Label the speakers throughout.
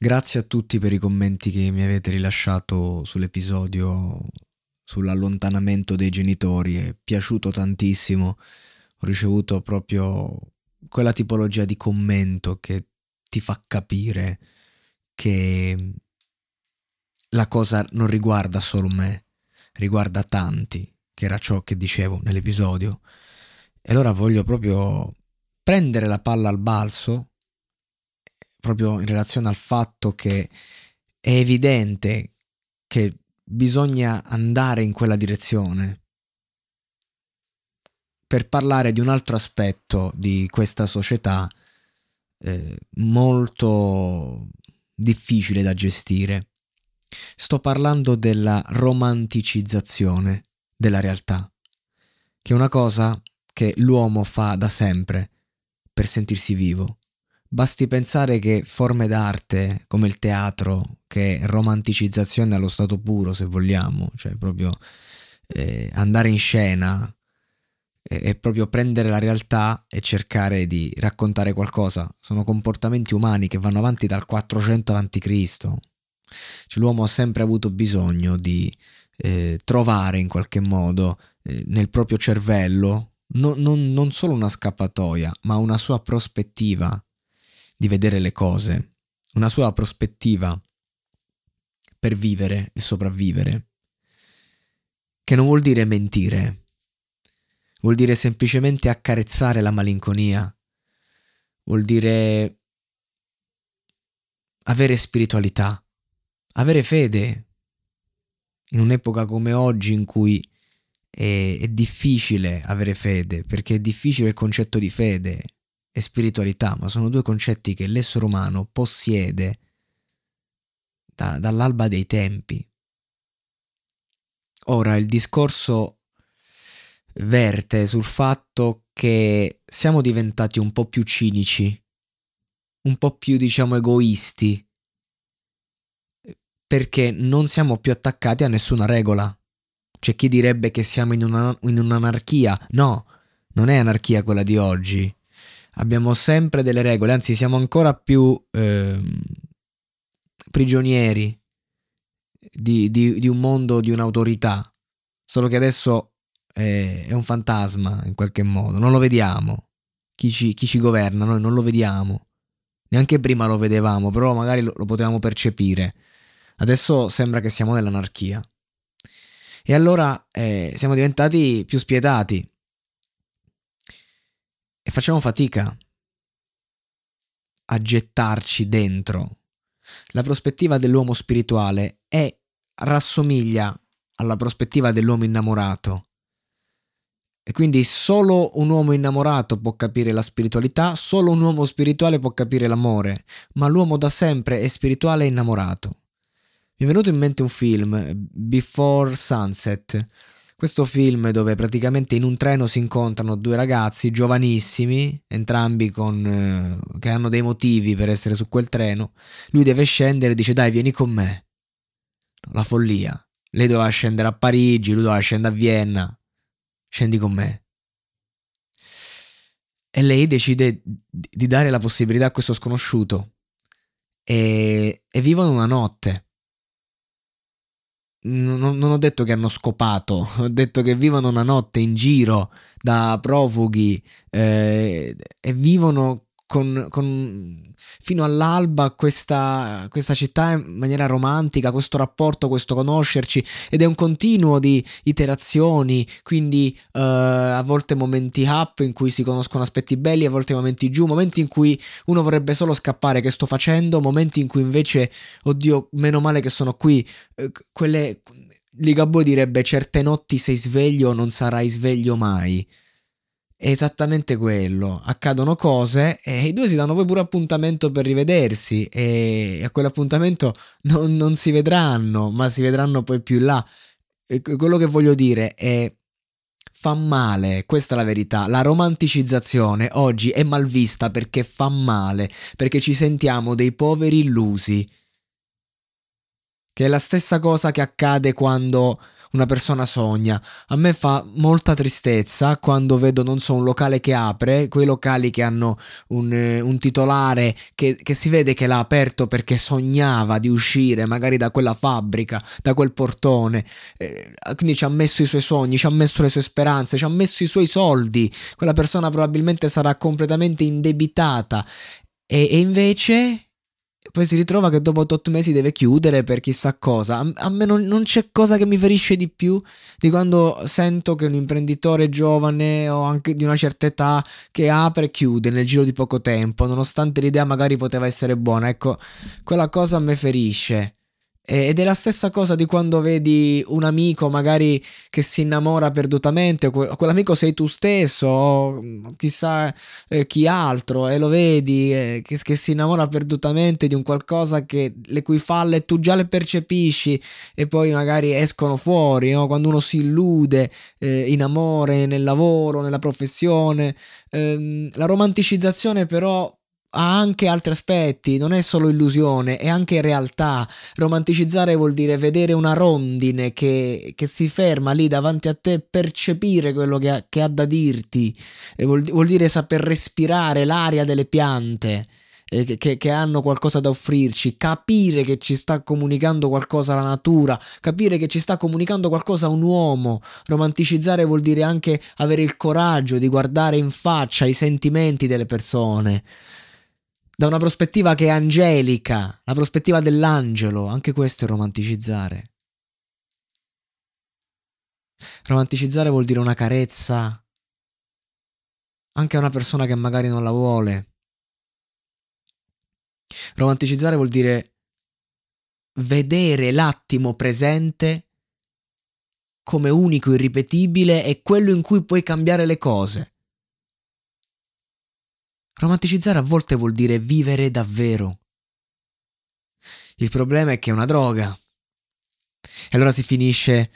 Speaker 1: Grazie a tutti per i commenti che mi avete rilasciato sull'episodio sull'allontanamento dei genitori, è piaciuto tantissimo, ho ricevuto proprio quella tipologia di commento che ti fa capire che la cosa non riguarda solo me, riguarda tanti, che era ciò che dicevo nell'episodio. E allora voglio proprio prendere la palla al balzo proprio in relazione al fatto che è evidente che bisogna andare in quella direzione per parlare di un altro aspetto di questa società eh, molto difficile da gestire. Sto parlando della romanticizzazione della realtà, che è una cosa che l'uomo fa da sempre per sentirsi vivo. Basti pensare che forme d'arte come il teatro, che è romanticizzazione allo stato puro, se vogliamo, cioè proprio eh, andare in scena e, e proprio prendere la realtà e cercare di raccontare qualcosa, sono comportamenti umani che vanno avanti dal 400 a.C. Cioè, l'uomo ha sempre avuto bisogno di eh, trovare in qualche modo eh, nel proprio cervello no, non, non solo una scappatoia, ma una sua prospettiva di vedere le cose, una sua prospettiva per vivere e sopravvivere, che non vuol dire mentire, vuol dire semplicemente accarezzare la malinconia, vuol dire avere spiritualità, avere fede, in un'epoca come oggi in cui è, difficile avere fede, perché è difficile il concetto di fede, e spiritualità, ma sono due concetti che l'essere umano possiede da, dall'alba dei tempi. Ora il discorso verte sul fatto che siamo diventati un po' più cinici, un po' più diciamo egoisti, perché non siamo più attaccati a nessuna regola. C'è chi direbbe che siamo in, una, in un'anarchia. No, non è anarchia quella di oggi abbiamo sempre delle regole, anzi siamo ancora più eh, prigionieri di, di, di, un mondo, di un'autorità, solo che adesso è, è, un fantasma in qualche modo, non lo vediamo, chi ci, chi ci, governa, noi non lo vediamo, neanche prima lo vedevamo, però magari lo, lo potevamo percepire, adesso sembra che siamo nell'anarchia. E allora eh, siamo diventati più spietati, e facciamo fatica a gettarci dentro. La prospettiva dell'uomo spirituale è rassomiglia alla prospettiva dell'uomo innamorato. E quindi solo un uomo innamorato può capire la spiritualità, solo un uomo spirituale può capire l'amore, ma l'uomo da sempre è spirituale e innamorato. Mi è venuto in mente un film, Before Sunset, questo film dove praticamente in un treno si incontrano due ragazzi giovanissimi, entrambi con, eh, che hanno dei motivi per essere su quel treno. Lui deve scendere e dice dai vieni con me. la follia. Lei doveva scendere a Parigi, lui doveva scendere a Vienna. Scendi con me. E lei decide di dare la possibilità a questo sconosciuto. E, e vivono una notte. Non, non, ho detto che hanno scopato, ho detto che vivono una notte in giro da profughi eh, e vivono con, con, fino all'alba questa, questa, città in maniera romantica, questo rapporto, questo conoscerci ed è un continuo di iterazioni, quindi uh, a volte momenti up in cui si conoscono aspetti belli, a volte momenti giù, momenti in cui uno vorrebbe solo scappare che sto facendo, momenti in cui invece, oddio, meno male che sono qui, uh, quelle... Ligabue direbbe certe notti sei sveglio non sarai sveglio mai è esattamente quello. Accadono cose e i due si danno poi pure appuntamento per rivedersi e a quell'appuntamento non, non si vedranno, ma si vedranno poi più là. E quello che voglio dire è fa male, questa è la verità. La romanticizzazione oggi è mal vista perché fa male, perché ci sentiamo dei poveri illusi. Che è la stessa cosa che accade quando una persona sogna. A me fa molta tristezza quando vedo, non so, un locale che apre, quei locali che hanno un, eh, un titolare che, che, si vede che l'ha aperto perché sognava di uscire magari da quella fabbrica, da quel portone. Eh, quindi ci ha messo i suoi sogni, ci ha messo le sue speranze, ci ha messo i suoi soldi. Quella persona probabilmente sarà completamente indebitata. E, e invece poi si ritrova che dopo 8 mesi deve chiudere per chissà cosa. A, me non, non, c'è cosa che mi ferisce di più di quando sento che un imprenditore giovane o anche di una certa età che apre e chiude nel giro di poco tempo, nonostante l'idea magari poteva essere buona. Ecco, quella cosa me ferisce. Ed è la stessa cosa di quando vedi un amico magari che si innamora perdutamente, quell'amico sei tu stesso, o chissà eh, chi altro, e lo vedi eh, che, che, si innamora perdutamente di un qualcosa che, le cui falle tu già le percepisci e poi magari escono fuori, no? quando uno si illude eh, in amore, nel lavoro, nella professione. Ehm, la romanticizzazione però ha anche altri aspetti, non è solo illusione, è anche realtà. Romanticizzare vuol dire vedere una rondine che, che si ferma lì davanti a te, percepire quello che ha, che ha da dirti, vuol, vuol, dire saper respirare l'aria delle piante. Eh, che, che, hanno qualcosa da offrirci, capire che ci sta comunicando qualcosa la natura, capire che ci sta comunicando qualcosa un uomo. Romanticizzare vuol dire anche avere il coraggio di guardare in faccia i sentimenti delle persone da una prospettiva che è angelica, la prospettiva dell'angelo, anche questo è romanticizzare. Romanticizzare vuol dire una carezza anche a una persona che magari non la vuole. Romanticizzare vuol dire vedere l'attimo presente come unico, irripetibile e quello in cui puoi cambiare le cose. Romanticizzare a volte vuol dire vivere davvero. Il problema è che è una droga. E allora si finisce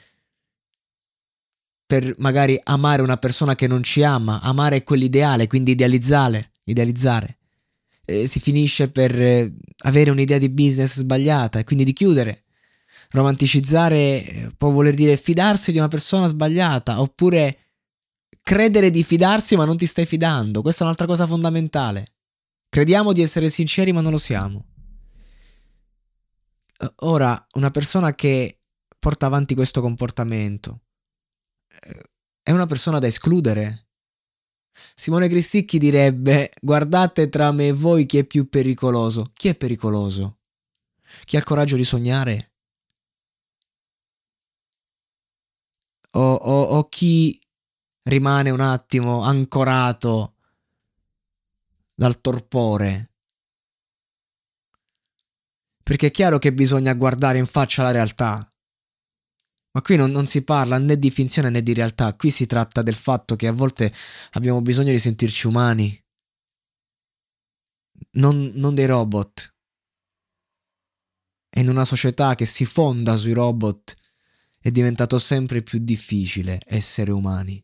Speaker 1: per magari amare una persona che non ci ama, amare quell'ideale, quindi idealizzare, idealizzare. E si finisce per eh, avere un'idea di business sbagliata e quindi di chiudere. Romanticizzare eh, può voler dire fidarsi di una persona sbagliata oppure credere di fidarsi ma non ti stai fidando. Questa è un'altra cosa fondamentale. Crediamo di essere sinceri ma non lo siamo. Eh, ora, una persona che porta avanti questo comportamento eh, è una persona da escludere. Simone Cristicchi direbbe: Guardate tra me e voi chi è più pericoloso. Chi è pericoloso? Chi ha il coraggio di sognare? O, o, o chi rimane un attimo ancorato dal torpore. Perché è chiaro che bisogna guardare in faccia la realtà. Ma qui non, non, si parla né di finzione né di realtà, qui si tratta del fatto che a volte abbiamo bisogno di sentirci umani, non, non dei robot. E in una società che si fonda sui robot è diventato sempre più difficile essere umani.